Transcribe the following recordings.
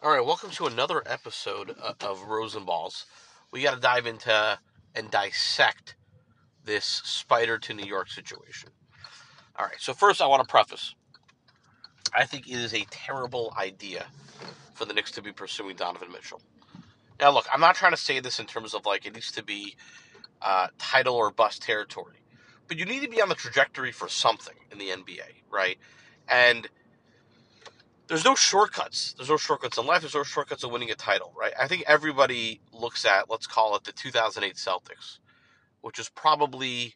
All right, welcome to another episode of Rosenballs. We got to dive into and dissect this Spider to New York situation. All right, so first I want to preface I think it is a terrible idea for the Knicks to be pursuing Donovan Mitchell. Now, look, I'm not trying to say this in terms of like it needs to be uh, title or bust territory, but you need to be on the trajectory for something in the NBA, right? And there's no shortcuts. There's no shortcuts in life. There's no shortcuts of winning a title, right? I think everybody looks at, let's call it the 2008 Celtics, which is probably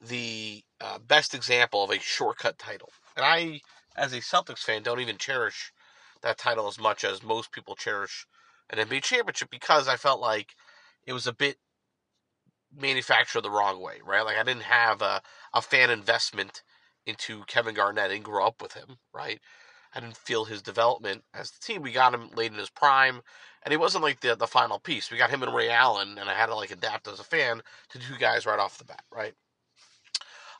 the uh, best example of a shortcut title. And I, as a Celtics fan, don't even cherish that title as much as most people cherish an NBA championship because I felt like it was a bit manufactured the wrong way, right? Like I didn't have a, a fan investment into Kevin Garnett and grow up with him, right? I didn't feel his development as the team. We got him late in his prime, and he wasn't like the the final piece. We got him and Ray Allen, and I had to like adapt as a fan to two guys right off the bat, right?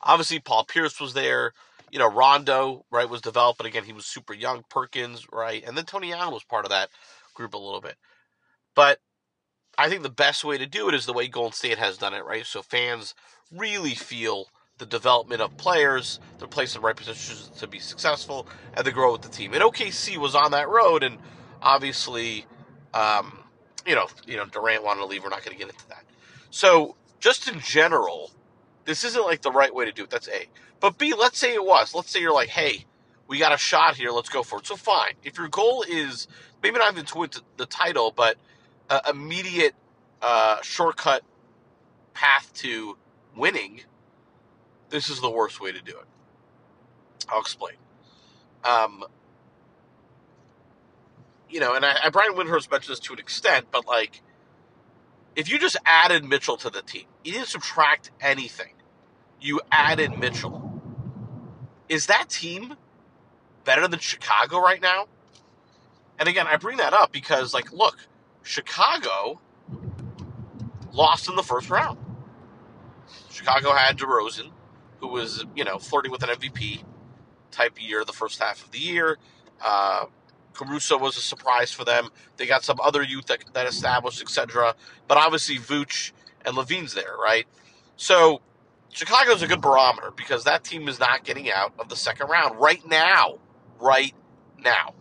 Obviously, Paul Pierce was there. You know, Rondo, right, was developed, but again, he was super young. Perkins, right, and then Tony Allen was part of that group a little bit. But I think the best way to do it is the way Golden State has done it, right? So fans really feel the development of players, they're placed in the right positions to be successful, and they grow with the team. And OKC was on that road, and obviously, um, you know, you know, Durant wanted to leave. We're not going to get into that. So, just in general, this isn't like the right way to do it. That's A. But B, let's say it was. Let's say you're like, hey, we got a shot here. Let's go for it. So fine. If your goal is maybe not even to win the title, but uh, immediate uh, shortcut path to winning, this is the worst way to do it. I'll explain. Um, you know, and I, I Brian Windhorst mentioned this to an extent, but like, if you just added Mitchell to the team, you didn't subtract anything. You added Mitchell. Is that team better than Chicago right now? And again, I bring that up because, like, look, Chicago lost in the first round. Chicago had DeRozan, who was, you know, flirting with an MVP type year the first half of the year. Uh, Caruso was a surprise for them. They got some other youth that, that established, etc. But obviously, Vooch and LaVine's there, right? So Chicago's a good barometer because that team is not getting out of the second round right now. Right now.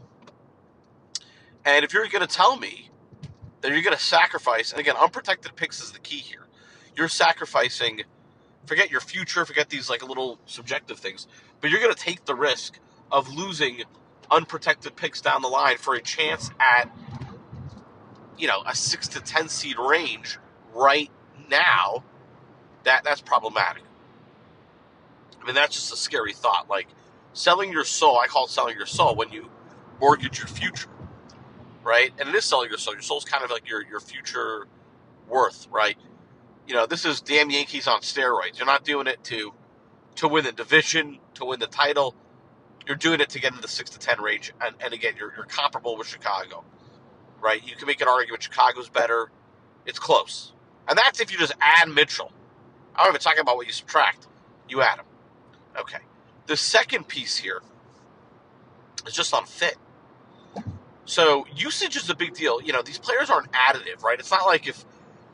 And if you're going to tell me that you're going to sacrifice, and again, unprotected picks is the key here. You're sacrificing forget your future, forget these like little subjective things, but you're going to take the risk of losing unprotected picks down the line for a chance at you know a six to ten seed range right now. That that's problematic. I mean, that's just a scary thought. Like selling your soul, I call it selling your soul when you mortgage your future, right? And it is selling your soul. Your soul's kind of like your your future worth, right? You know, this is damn Yankees on steroids. You're not doing it to to win the division, to win the title. You're doing it to get in the six to ten range, and, and again, you're, you're comparable with Chicago, right? You can make an argument Chicago's better. It's close, and that's if you just add Mitchell. I'm not even talking about what you subtract. You add him. Okay. The second piece here is just on fit. So usage is a big deal. You know, these players aren't additive, right? It's not like if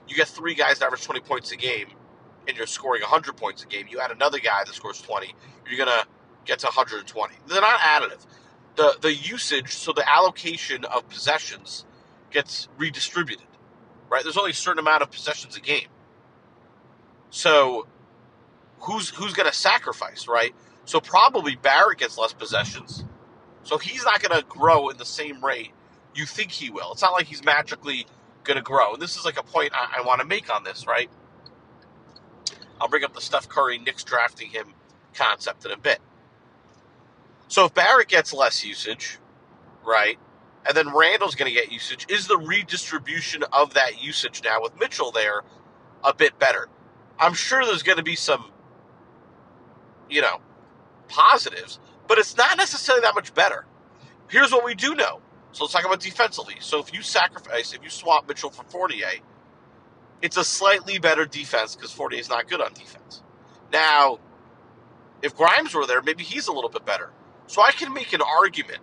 you get three guys that average 20 points a game and you're scoring 100 points a game, you add another guy that scores 20, you're going to get to 120. They're not additive. The, the usage, so the allocation of possessions gets redistributed, right? There's only a certain amount of possessions a game. So who's who's going to sacrifice, right? So probably Barrett gets less possessions. So he's not going to grow in the same rate you think he will. It's not like he's magically going to grow. And this is like a point I, I want to make on this, right? I'll bring up the Steph Curry Knicks drafting him concept in a bit. So if Barrett gets less usage, right, and then Randle's going to get usage, is the redistribution of that usage now with Mitchell there a bit better? I'm sure there's going to be some, you know, positives, but it's not necessarily that much better. Here's what we do know so let's talk about defensively. So if you sacrifice, if you swap Mitchell for Fournier, it's a slightly better defense because Fournier is not good on defense. Now, if Grimes were there, maybe he's a little bit better. So I can make an argument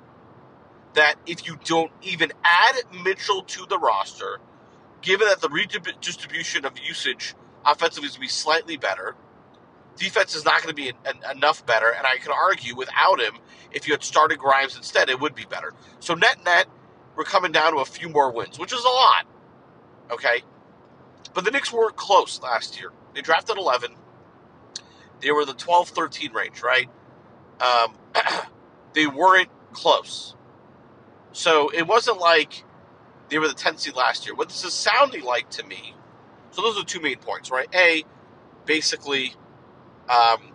that if you don't even add Mitchell to the roster, given that the redistribution of usage offensively is going to be slightly better, defense is not going to be an, enough better. And I can argue without him, if you had started Grimes instead, it would be better. So net net, we're coming down to a few more wins, which is a lot. Okay, but the Knicks weren't close last year. They drafted 11. They were the 12-13 range, right? Um, they weren't close. So it wasn't like they were the 10th seed last year. What this is sounding like to me, so those are two main points, right? A, basically, um,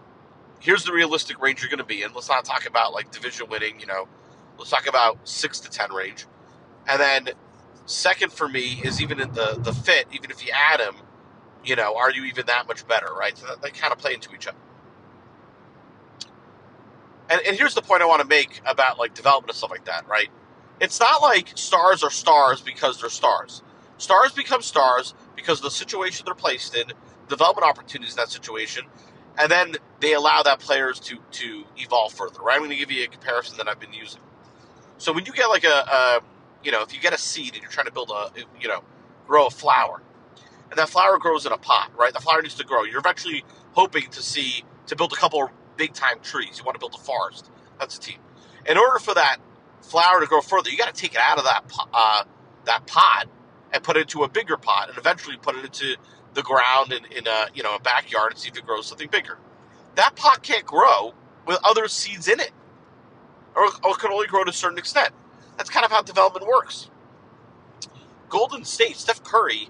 here's the realistic range you're going to be in. Let's not talk about like division winning, you know, let's talk about 6 to 10 range. And then second for me is even in the, the fit, even if you add him, you know, are you even that much better, right? So they kind of play into each other. And, and here's the point I want to make about like development and stuff like that, right? It's not like stars are stars because they're stars. Stars become stars because of the situation they're placed in, development opportunities in that situation, and then they allow that players to to evolve further. Right? I'm going to give you a comparison that I've been using. So when you get like a, a you know, if you get a seed and you're trying to build a, you know, grow a flower, and that flower grows in a pot, right? The flower needs to grow. You're eventually hoping to see to build a couple big time trees. You want to build a forest. That's a team. In order for that flower to grow further, you got to take it out of that uh, that pot and put it into a bigger pot, and eventually put it into the ground in, in a you know a backyard and see if it grows something bigger. That pot can't grow with other seeds in it, or, or can only grow to a certain extent. That's kind of how development works. Golden State, Steph Curry,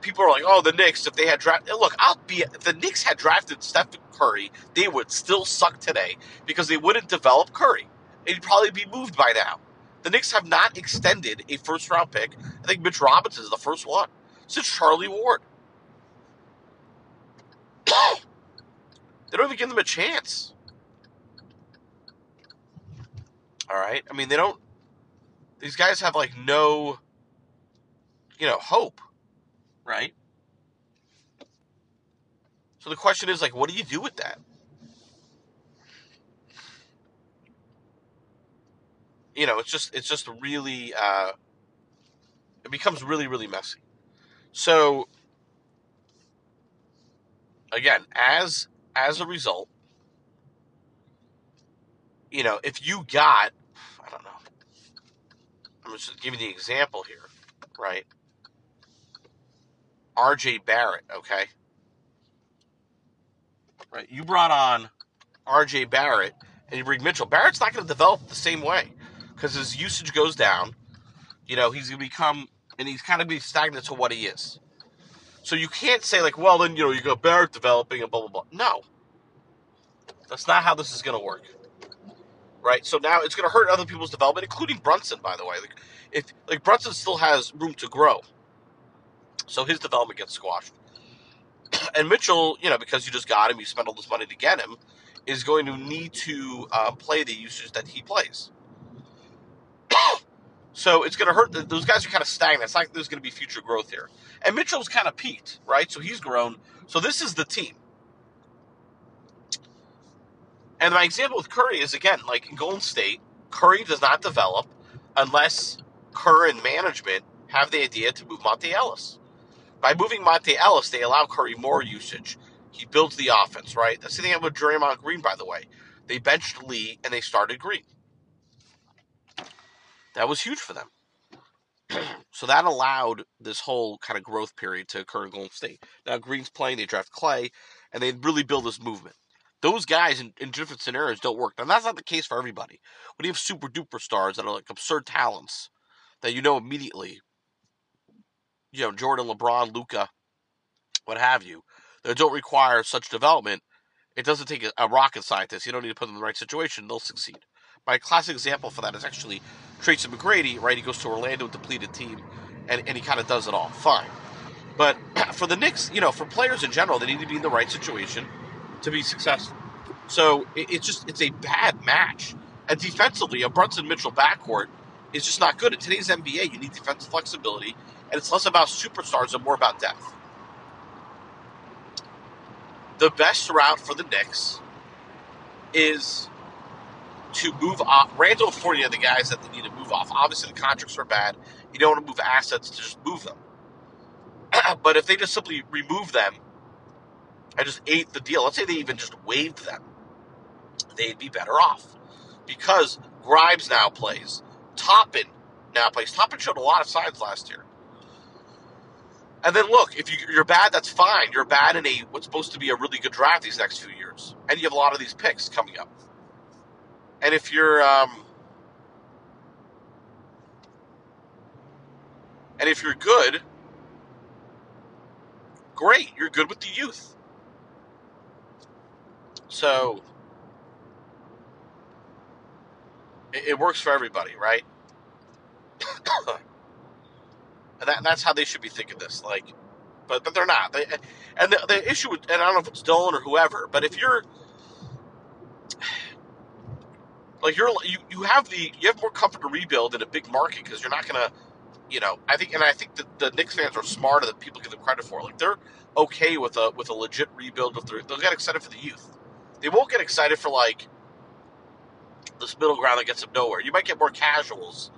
people are like, oh, the Knicks, if they had drafted, look, I'll be, if the Knicks had drafted Steph Curry, they would still suck today because they wouldn't develop Curry. He'd probably be moved by now. The Knicks have not extended a first round pick. I think Mitch Robinson is the first one since Charlie Ward. they don't even give them a chance. All right. I mean, they don't these guys have like no, you know, hope, right? So the question is like, what do you do with that? You know, it's just it's just really uh, it becomes really really messy. So again, as as a result, you know, if you got I don't know I'm just giving the example here, right? RJ Barrett, okay? Right, you brought on RJ Barrett and you bring Mitchell. Barrett's not going to develop the same way because his usage goes down. You know, he's going to become, and he's kind of be stagnant to what he is. So you can't say, like, well, then, you know, you got Barrett developing and blah, blah, blah. No. That's not how this is going to work right? So now it's going to hurt other people's development, including Brunson, by the way. Like, if like Brunson still has room to grow, so his development gets squashed. and Mitchell, you know, because you just got him, you spent all this money to get him, is going to need to uh, play the usage that he plays. So it's going to hurt. Those guys are kind of stagnant. It's like there's going to be future growth here. And Mitchell's kind of peaked, right? So he's grown. So this is the team. And my example with Curry is again, like in Golden State, Curry does not develop unless Kerr and management have the idea to move Monta Ellis. By moving Monta Ellis, they allow Curry more usage. He builds the offense, right? That's the thing with Draymond Green, by the way. They benched Lee and they started Green. That was huge for them. so that allowed this whole kind of growth period to occur in Golden State. Now Green's playing, they draft Clay, and they really build this movement those guys in, in different scenarios don't work. And that's not the case for everybody. When you have super duper stars that are like absurd talents that you know immediately, you know, Jordan, LeBron, Luka, what have you, that don't require such development, it doesn't take a, a rocket scientist. You don't need to put them in the right situation, they'll succeed. My classic example for that is actually Tracy McGrady, right? He goes to Orlando, with depleted team, and, and he kind of does it all. Fine. But for the Knicks, you know, for players in general, they need to be in the right situation to be successful. So it, it's just it's a bad match. And defensively, a Brunson Mitchell backcourt is just not good. In today's NBA, you need defensive flexibility, and it's less about superstars and more about depth. The best route for the Knicks is to move off. Randle and Fournier are the guys that they need to move off. Obviously, the contracts are bad. You don't want to move assets to just move them. but if they just simply remove them and just ate the deal, let's say they even just waived them, they'd be better off. Because Grimes now plays. Toppin now plays. Toppin showed a lot of signs last year. And then look, if you, you're bad, that's fine. You're bad in a what's supposed to be a really good draft these next few years, and you have a lot of these picks coming up. And if you're, um, and if you're good, great. You're good with the youth. So it, it works for everybody, right? and that, that's how they should be thinking this. Like, but but they're not. They, and the, the issue, and I don't know if it's Dolan or whoever, but if you're like you're you, you have the you have more comfort to rebuild in a big market because you're not gonna you know I think and I think that the Knicks fans are smarter than people give them credit for. Like they're okay with a with a legit rebuild. If they'll get excited for the youth. They won't get excited for like this middle ground that gets them nowhere. You might get more casuals,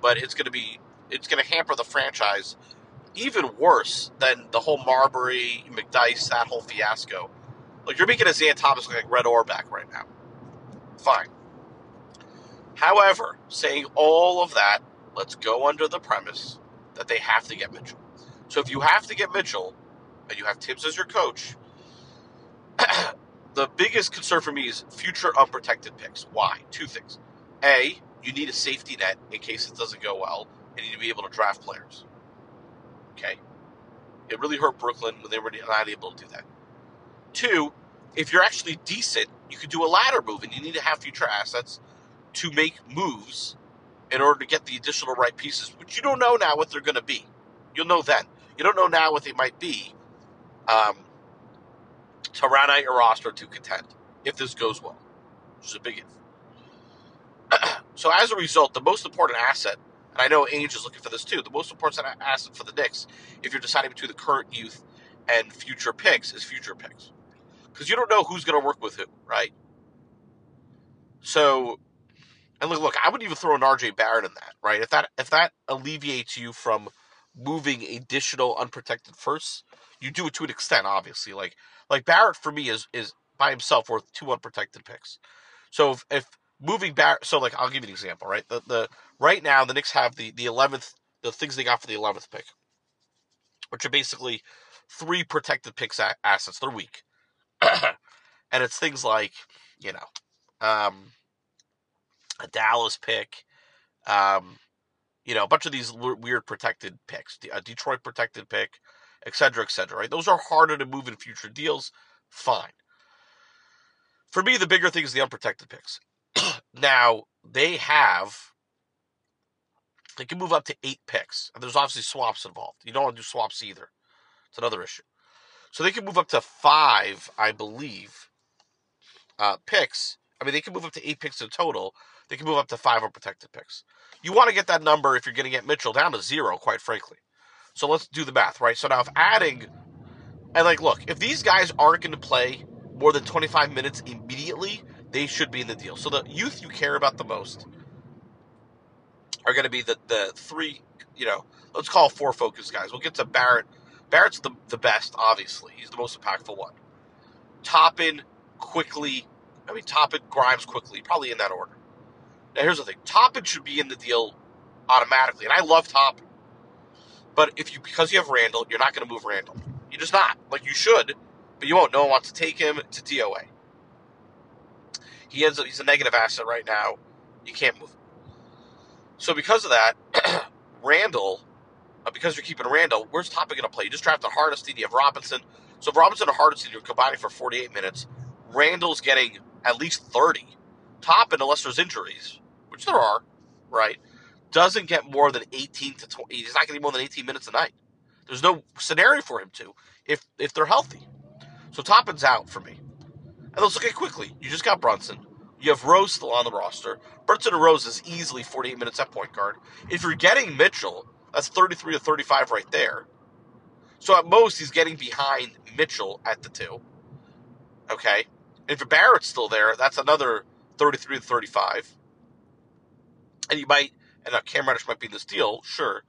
but it's to be it's to hamper the franchise even worse than the whole Marbury McDyess that whole fiasco. Like you're making Isiah Thomas look like Red Auerbach right now. Fine. However, saying all of that, let's go under the premise that they have to get Mitchell. So if you have to get Mitchell, and you have Thibs as your coach, the biggest concern for me is future unprotected picks. Why? Two things. A, you need a safety net in case it doesn't go well, and you need to be able to draft players. Okay? It really hurt Brooklyn when they were not able to do that. Two, if you're actually decent, you could do a ladder move, and you need to have future assets to make moves in order to get the additional right pieces, which you don't know now what they're going to be. You'll know then. You don't know now what they might be um, to out your roster to contend if this goes well, which is a big if. so as a result, the most important asset, and I know Ainge is looking for this too, the most important asset for the Knicks, if you're deciding between the current youth and future picks, is future picks. Because you don't know who's going to work with who, right? So and look, look, I would even throw an RJ Barrett in that, right? If that if that alleviates you from moving additional unprotected firsts, you do it to an extent, obviously. Like like Barrett for me is is by himself worth two unprotected picks. So if, if moving Barrett, so like I'll give you an example, right? The the right now the Knicks have the the eleventh the things they got for the eleventh pick, which are basically three protected picks assets. They're weak, and it's things like you know. Um, a Dallas pick, um, you know, a bunch of these weird protected picks, a Detroit protected pick, et cetera, et cetera, right? Those are harder to move in future deals. Fine. For me, the bigger thing is the unprotected picks. now, they have, they can move up to eight picks. And there's obviously swaps involved. You don't want to do swaps either. It's another issue. So they can move up to five, I believe, uh, picks. I mean, they can move up to eight picks in total they can move up to five unprotected picks. You want to get that number if you're going to get Mitchell down to zero, quite frankly. So let's do the math, right? So now if adding, and like, look, if these guys aren't going to play more than 25 minutes immediately, they should be in the deal. So the youth you care about the most are going to be the, the three, you know, let's call four focus guys. We'll get to Barrett. Barrett's the, the best, obviously. He's the most impactful one. Toppin, Quickley, I mean, Toppin, Grimes, Quickley, probably in that order. Now, here's the thing: Toppin should be in the deal automatically, and I love Toppin. But if you because you have Randle, you're not going to move Randle. You're just not. Like you should, but you won't. No one wants to take him to DOA. He ends up, he's a negative asset right now. You can't move him. So because of that, Randle, uh, because you're keeping Randle, where's Toppin going to play? You just drafted Hardesty. You have Robinson. So if Robinson and Hardesty you're combining for 48 minutes, Randle's getting at least 30. Toppin, unless there's injuries, which there are, right, doesn't get more than 18 to 20. He's not getting more than 18 minutes a night. There's no scenario for him to if if they're healthy. So Toppin's out for me. And let's look at Quickley. You just got Brunson. You have Rose still on the roster. Brunson and Rose is easily 48 minutes at point guard. If you're getting Mitchell, that's 33 to 35 right there. So at most, he's getting behind Mitchell at the two. Okay. If Barrett's still there, that's another 33 to 35. And you might, and now Cam Reddish might be in this deal, sure.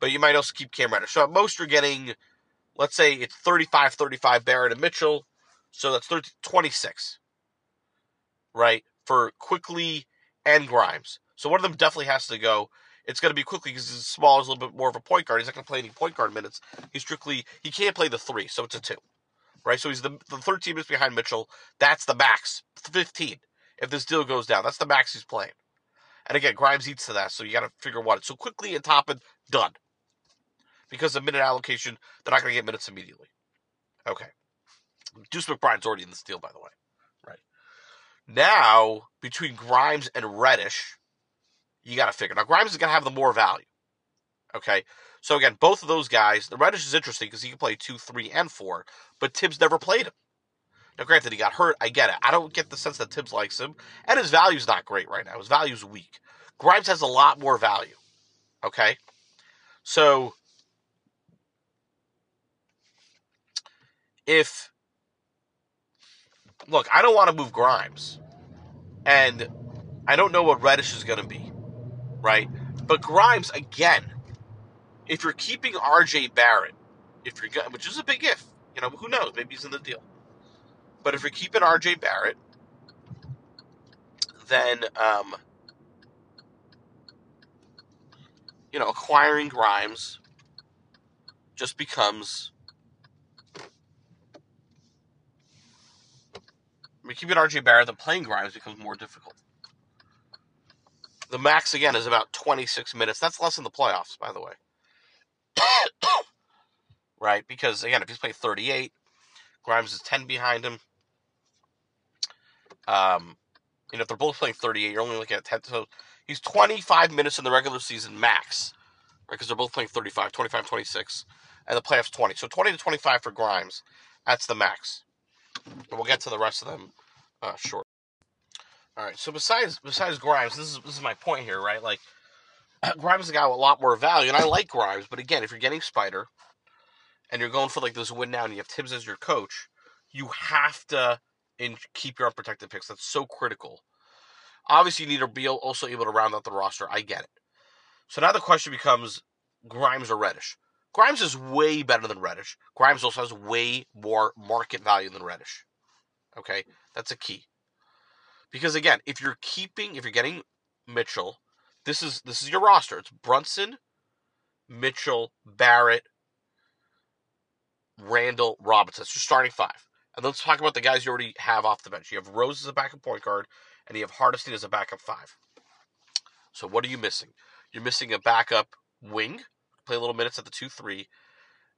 But you might also keep Cam Reddish. So at most you're getting, let's say it's 35 35 Barrett and Mitchell. So that's 30, 26, right? For Quickley and Grimes. So one of them definitely has to go. It's going to be Quickley because he's small, he's a little bit more of a point guard. He's not going to play any point guard minutes. He's strictly, he can't play the three, so it's a two, right? So he's the, the 13 minutes behind Mitchell. That's the max, 15. If this deal goes down, that's the max he's playing. And again, Grimes eats to that, so you got to figure what. So Quickley and top Toppin, done. Because of minute allocation, they're not going to get minutes immediately. Okay. Deuce McBride's already in this deal, by the way. Right. Now, between Grimes and Reddish, you got to figure. Now, Grimes is going to have the more value. Okay. So, again, both of those guys, the Reddish is interesting because he can play two, three, and four, but Thibs never played him. Now, granted, he got hurt. I get it. I don't get the sense that Thibs likes him, and his value's not great right now. His value's weak. Grimes has a lot more value. Okay? So, if look, I don't want to move Grimes, and I don't know what Reddish is going to be, right? But Grimes again, if you're keeping R.J. Barrett, if you're which is a big if, you know, who knows? Maybe he's in the deal. But if you're keeping R.J. Barrett, then um, you know, acquiring Grimes just becomes I mean, keeping RJ Barrett than playing Grimes becomes more difficult. The max again is about 26 minutes. That's less than the playoffs, by the way. right? Because again, if he's playing 38, Grimes is 10 behind him. Um, you know, if they're both playing 38, you're only looking at 10. So he's 25 minutes in the regular season max, right? Because they're both playing 35, 25, 26, and the playoffs 20. So 20 to 25 for Grimes. That's the max. But we'll get to the rest of them uh, short. All right. So besides besides Grimes, this is this is my point here, right? Like Grimes is a guy with a lot more value, and I like Grimes, but again, if you're getting Spider and you're going for like this win now, and you have Thibs as your coach, you have to and keep your unprotected picks. That's so critical. Obviously, you need to be also able to round out the roster. I get it. So now the question becomes Grimes or Reddish. Grimes is way better than Reddish. Grimes also has way more market value than Reddish. Okay, that's a key. Because again, if you're keeping, if you're getting Mitchell, this is this is your roster. It's Brunson, Mitchell, Barrett, Randle, Robinson. It's your starting five. And let's talk about the guys you already have off the bench. You have Rose as a backup point guard, and you have Hardesty as a backup five. So what are you missing? You're missing a backup wing play a little minutes at the 2 3,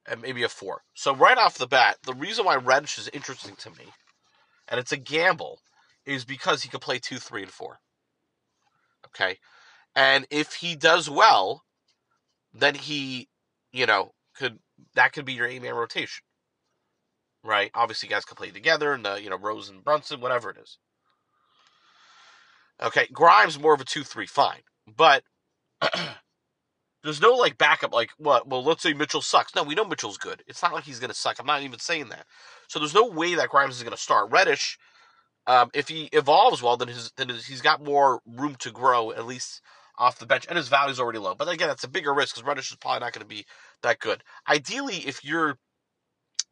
and maybe a 4. So, right off the bat, the reason why Reddish is interesting to me, and it's a gamble, is because he could play 2 3 and 4. Okay? And if he does well, then he, you know, could that could be your eight man rotation. Right? Obviously, guys can play together, and, the, you know, Rose and Brunson, whatever it is. Okay, Grimes more of a 2 3, fine. But There's no like backup, like what? Well, let's say Mitchell sucks. No, we know Mitchell's good. It's not like he's going to suck. I'm not even saying that. So there's no way that Grimes is going to start. Reddish, um, if he evolves well, then his then his, he's got more room to grow at least off the bench, and his value's already low. But again, that's a bigger risk because Reddish is probably not going to be that good. Ideally, if you're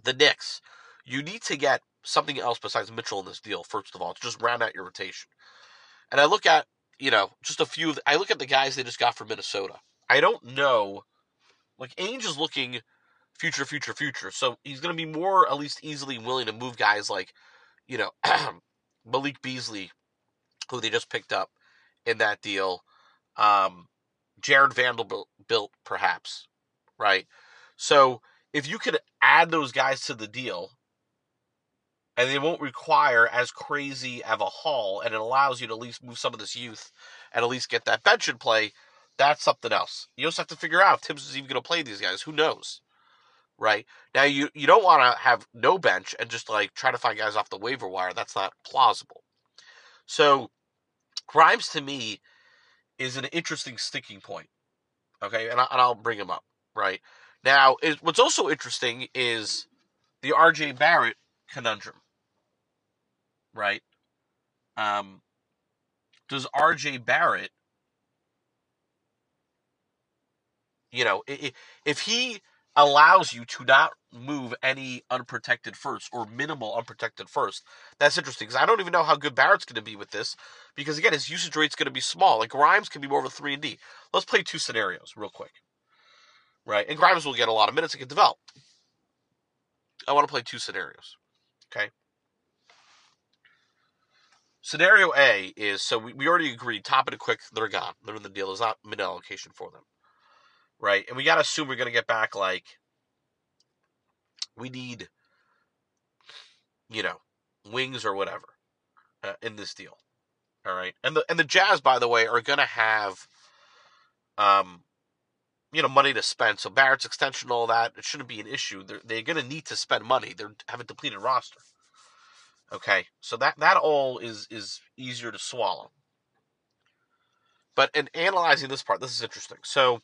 the Knicks, you need to get something else besides Mitchell in this deal. First of all, to just round out your rotation. And I look at you know just a few. I look at the guys they just got from Minnesota. I don't know. Like Ainge is looking future, future, future. So he's going to be more, at least easily willing to move guys like, you know, Malik Beasley, who they just picked up in that deal. Um, Jarred Vanderbilt, perhaps, right? So if you could add those guys to the deal, and they won't require as crazy of a haul, and it allows you to at least move some of this youth and at least get that bench in play that's something else. You also have to figure out if Thibs is even going to play these guys. Who knows? Right now, you you don't want to have no bench and just like try to find guys off the waiver wire. That's not plausible. So, Grimes to me is an interesting sticking point. Okay, and, I, will bring him up. Right now, what's also interesting is the R.J. Barrett conundrum. Right. Um, does RJ Barrett, you know, if he allows you to not move any unprotected first or minimal unprotected first. That's interesting because I don't even know how good Barrett's going to be with this because again his usage rate's going to be small. Like Grimes can be more of a three and D. Let's play two scenarios real quick, right? And Grimes will get a lot of minutes and can develop. I want to play two scenarios. Okay. Scenario A is so we, we already agreed top and quick, they're gone. They're in the deal. There's not mid allocation for them. Right? And we gotta assume we're gonna get back like we need you know, wings or whatever uh, in this deal. All right. And the and the Jazz, by the way, are gonna have um you know, money to spend. So Barrett's extension, all that, it shouldn't be an issue. They're, they're going to need to spend money. They have a depleted roster. Okay, so that that all is is easier to swallow. But in analyzing this part, this is interesting. So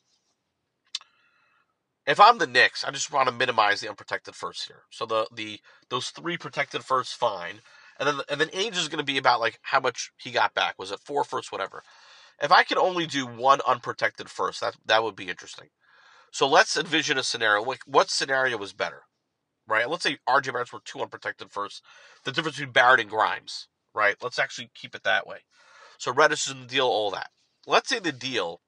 if I'm the Knicks, I just want to minimize the unprotected first here. So the the those three protected first, fine, and then and then Ainge is going to be about like how much he got back. Was it four first, whatever? If I could only do one unprotected first, that that would be interesting. So let's envision a scenario. Like what scenario was better? Right? Let's say RJ Barrett's were two unprotected first. The difference between Barrett and Grimes, right? Let's actually keep it that way. So Reddish is in the deal, all that. Let's say the deal,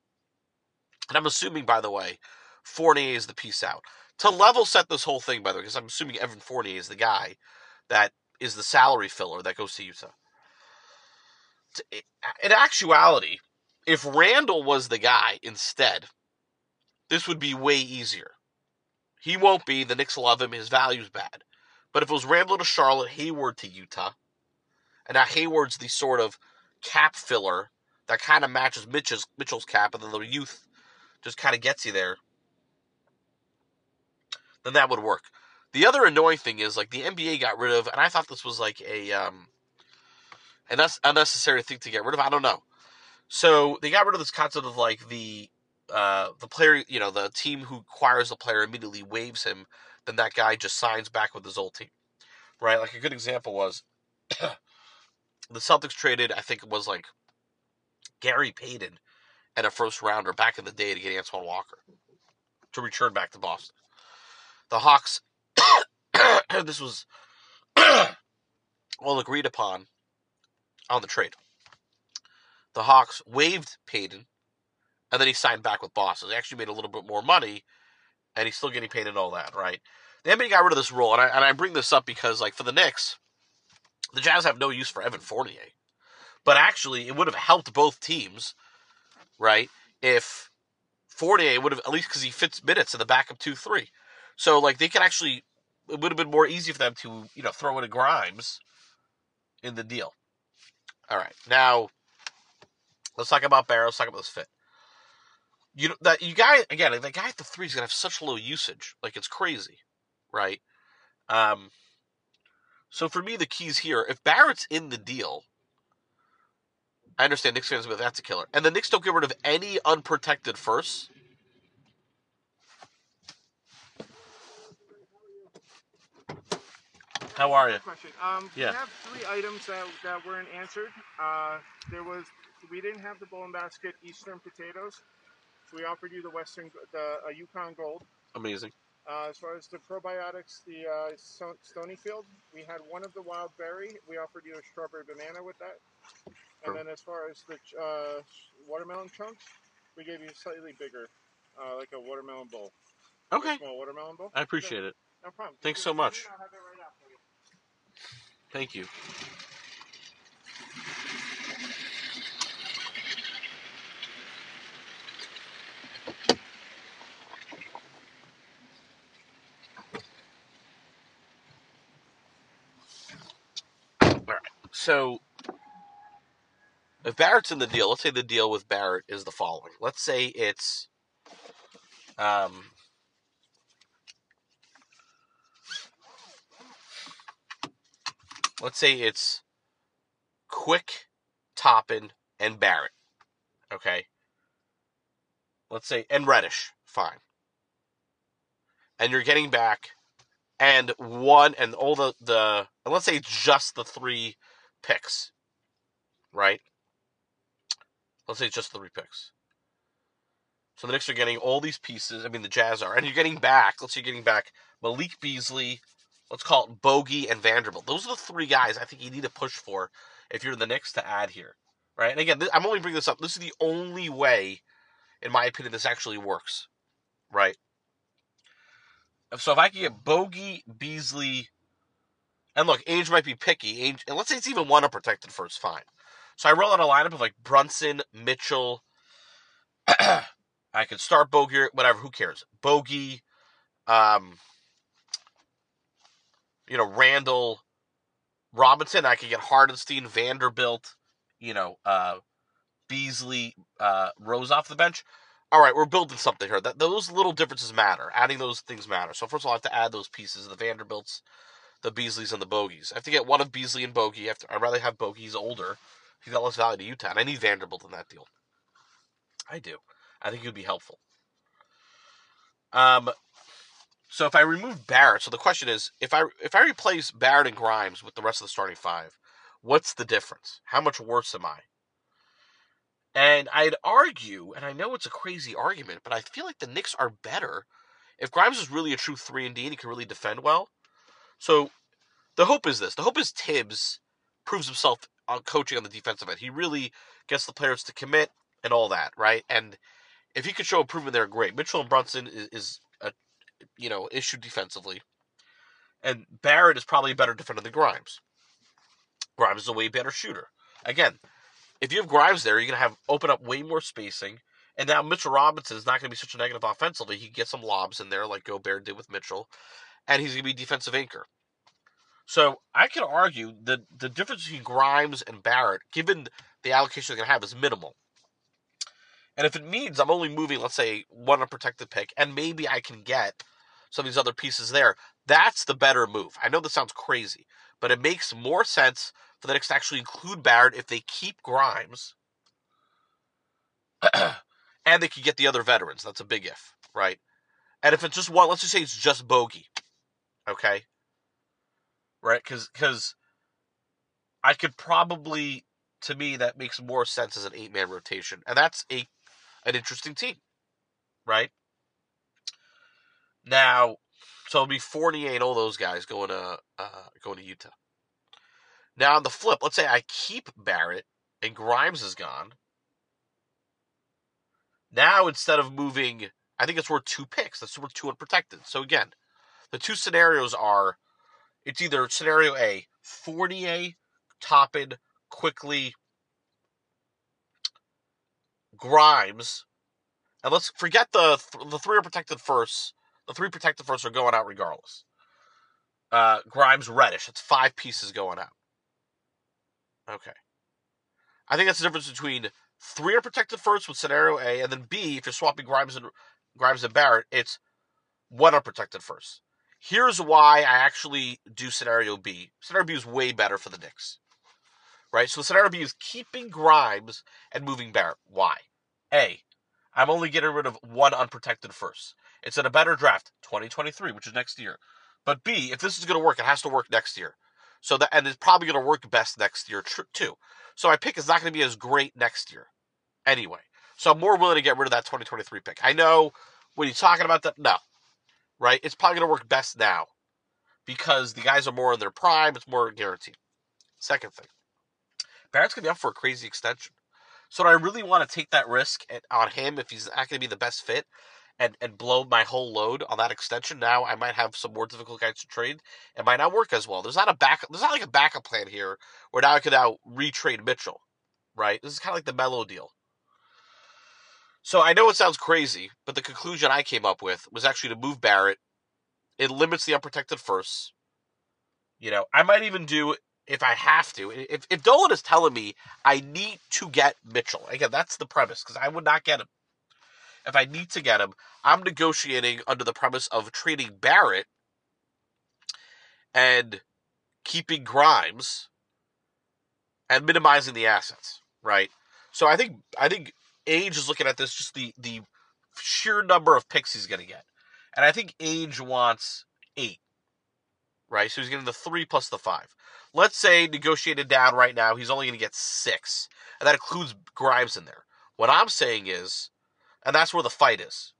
and I'm assuming, by the way, Fournier is the piece out. To level set this whole thing, by the way, because I'm assuming Evan Fournier is the guy that is the salary filler that goes to Utah. In actuality, if Randle was the guy instead, this would be way easier. He won't be. The Knicks love him. His value's bad. But if it was Randle to Charlotte, Hayward to Utah, and now Hayward's the sort of cap filler that kind of matches Mitchell's, Mitchell's cap, and then the youth just kind of gets you there, then that would work. The other annoying thing is like the NBA got rid of, and I thought this was like a um, an unnecessary thing to get rid of. I don't know. So they got rid of this concept of like the uh, the player, you know, the team who acquires the player immediately waives him, then that guy just signs back with his old team, right? Like a good example was the Celtics traded, I think it was like Gary Payton and a first rounder back in the day to get Antoine Walker to return back to Boston. The Hawks, this was well agreed upon on the trade. The Hawks waived Payton and then he signed back with Boston. He actually made a little bit more money, and he's still getting paid and all that, right? The NBA got rid of this rule, and I, and I bring this up because, like, for the Knicks, the Jazz have no use for Evan Fournier. But actually, it would have helped both teams, right? If Fournier would have, at least because he fits minutes in the backup 2 3. So, like, they could actually, it would have been more easy for them to, you know, throw in a Grimes in the deal. All right. Now, let's talk about Barrow. Let's talk about this fit you know that you guy again the guy at the three is gonna have such low usage like it's crazy right? Um so for me the keys here. If barrett's in the deal i understand knicks fans but that's a killer. And the knicks don't get rid of any unprotected first how are you question. Um yeah. we have three items that, that weren't answered. Uh there was we didn't have the bowl and basket eastern potatoes we offered you the Western, the uh, Yukon Gold. Amazing. Uh, as far as the probiotics, the uh, Stonyfield, we had one of the wild berry. We offered you a strawberry banana with that. And then as far as the uh, watermelon chunks, we gave you slightly bigger, uh, like a watermelon bowl. Okay. small watermelon bowl. I appreciate it. No problem. Thanks so much. Thank you. So if Barrett's in the deal, let's say the deal with Barrett is the following. Let's say it's um, let's say it's Quick, Toppin, and Barrett. Okay. Let's say and Reddish, fine. And you're getting back and one and all the the and let's say just the three picks, right? Let's say just three picks. So the Knicks are getting all these pieces. I mean, the Jazz are, and you're getting back. Let's say you're getting back Malik Beasley. Let's call it Bogey and Vanderbilt. Those are the three guys I think you need to push for if you're the Knicks to add here, right? And again, I'm only bringing this up. This is the only way, in my opinion, this actually works, right? So if I can get Bogey, Beasley, and look, Ainge might be picky. Ainge, and let's say it's even one unprotected first, fine. So I roll out a lineup of like Brunson, Mitchell. I could start Bogey, whatever. Who cares? Bogey, um, you know, Randle, Robinson. I could get Hartenstein, Vanderbilt, you know, uh, Beasley, uh, Rose off the bench. All right, we're building something here. That those little differences matter. Adding those things matter. So first of all, I have to add those pieces: of the Vanderbilts, the Beasleys, and the Bogies. I have to get one of Beasley and Bogey. I I'd rather have Bogey. He's older. He's got less value to Utah, and I need Vanderbilt in that deal. I do. I think would be helpful. Um, so if I remove Barrett, so the question is, if I if I replace Barrett and Grimes with the rest of the starting five, what's the difference? How much worse am I? And I'd argue, and I know it's a crazy argument, but I feel like the Knicks are better if Grimes is really a true three and D and he can really defend well. So the hope is this: the hope is Thibs proves himself on coaching on the defensive end. He really gets the players to commit and all that, right? And if he could show improvement there, great. Mitchell and Brunson is, is a you know issue defensively, and Barrett is probably a better defender than Grimes. Grimes is a way better shooter. Again, if you have Grimes there, you're gonna have open up way more spacing. And now Mitchell Robinson is not going to be such a negative offensively. He can get some lobs in there, like Gobert did with Mitchell, and he's going to be defensive anchor. So I can argue that the difference between Grimes and Barrett, given the allocation they're going to have, is minimal. And if it means I'm only moving, let's say, one unprotected pick, and maybe I can get some of these other pieces there, that's the better move. I know this sounds crazy, but it makes more sense for the Knicks to actually include Barrett if they keep Grimes. and they could get the other veterans. That's a big if, right? And if it's just one, let's just say it's just Bogey, okay? Right? Because because I could probably, to me, that makes more sense as an eight man rotation, and that's a an interesting team, right? Now, so it'll be Fournier and all those guys going to uh, going to Utah. Now on the flip, let's say I keep Barrett and Grimes is gone. Now instead of moving, I think it's worth two picks. That's worth two unprotected. So again, the two scenarios are it's either scenario A, Fournier, Toppin, Quickley Grimes, and let's forget the the three are protected first. The three protected first are going out regardless. Uh, Grimes, Reddish. It's five pieces going out. Okay. I think that's the difference between three are protected first with scenario A, and then B, if you're swapping Grimes and Grimes and Barrett, it's one unprotected first. Here's why I actually do scenario B. Scenario B is way better for the Knicks. Right? So scenario B is keeping Grimes and moving Barrett. Why? A, I'm only getting rid of one unprotected first. It's in a better draft, 2023, which is next year. But B, if this is going to work, it has to work next year. So that and it's probably going to work best next year too. So my pick is not going to be as great next year, anyway. So I'm more willing to get rid of that 2023 pick. I know when you're talking about that, no, right? It's probably going to work best now because the guys are more in their prime. It's more guaranteed. Second thing, Barrett's going to be up for a crazy extension. So do I really want to take that risk on him if he's not going to be the best fit? and and blow my whole load on that extension, now I might have some more difficult guys to trade. It might not work as well. There's not a back. There's not like a backup plan here where now I could now retrade Mitchell, right? This is kind of like the Melo deal. So I know it sounds crazy, but the conclusion I came up with was actually to move Barrett. It limits the unprotected first. You know, I might even do if I have to. If if Dolan is telling me I need to get Mitchell, again, that's the premise because I would not get him if I need to get him, I'm negotiating under the premise of trading Barrett and keeping Grimes and minimizing the assets, right? So I think I think Ainge is looking at this just the the sheer number of picks he's going to get, and I think Ainge wants eight, right? So he's getting the three plus the five. Let's say negotiated down right now, he's only going to get six, and that includes Grimes in there. What I'm saying is, and that's where the fight is.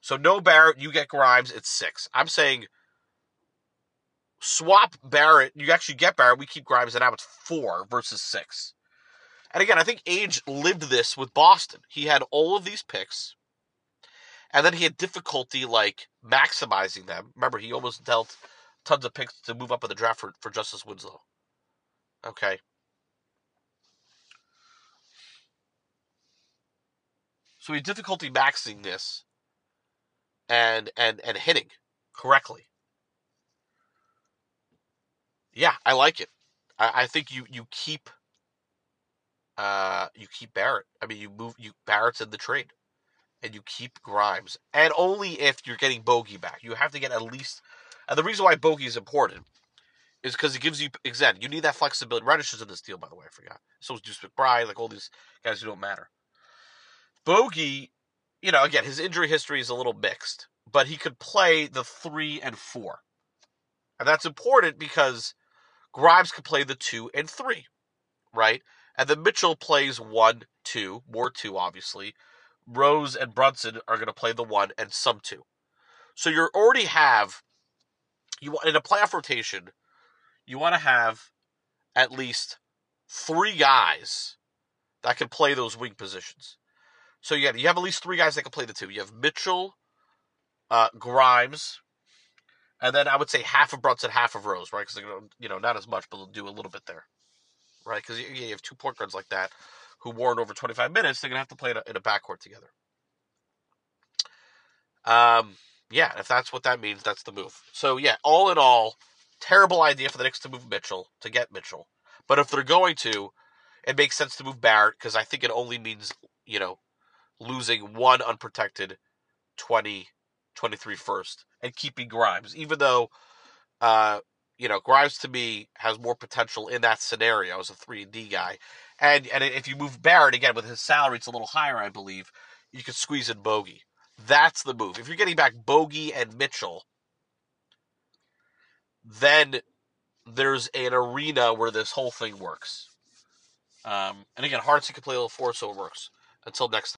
So no Barrett, you get Grimes, it's six. I'm saying swap Barrett, you actually get Barrett, we keep Grimes, and now it's four versus six. And again, I think Ainge lived this with Boston. He had all of these picks, and then he had difficulty like maximizing them. Remember, he almost dealt tons of picks to move up in the draft for, for Justice Winslow. Okay. So he had difficulty maxing this and and and hitting correctly. Yeah, I like it. I, I think you you keep uh you keep Barrett. I mean you move you Barrett's in the trade. And you keep Grimes. And only if you're getting Bogey back. You have to get at least and the reason why Bogey is important is because it gives you again, you need that flexibility. Reddish is in this deal, by the way, I forgot. So is Deuce McBride, like all these guys who don't matter. Bogey, you know, again, his injury history is a little mixed, but he could play the three and four. And that's important because Grimes could play the two and three, right? And then Mitchell plays one, two, more two, obviously. Rose and Brunson are going to play the one and some two. So you already have you in a playoff rotation, you want to have at least three guys that can play those wing positions. So yeah, you have at least three guys that can play the two. You have Mitchell, uh, Grimes, and then I would say half of Brunson, half of Rose, right? Because you know not as much, but they'll do a little bit there, right? Because you, have two point guards like that who warrant over 25 minutes. They're gonna have to play in a, in a backcourt together. Um, yeah, if that's what that means, that's the move. So yeah, all in all, terrible idea for the Knicks to move Mitchell to get Mitchell. But if they're going to, it makes sense to move Barrett because I think it only means you know losing one unprotected 20, 23 first and keeping Grimes, even though, uh, you know, Grimes to me has more potential in that scenario as a three and D guy, and and if you move Barrett again with his salary, it's a little higher, I believe. You could squeeze in Bogey. That's the move. If you're getting back Bogey and Mitchell, then there's an arena where this whole thing works. Um, and again, Hartenstein can play a little four, so it works. Until next time.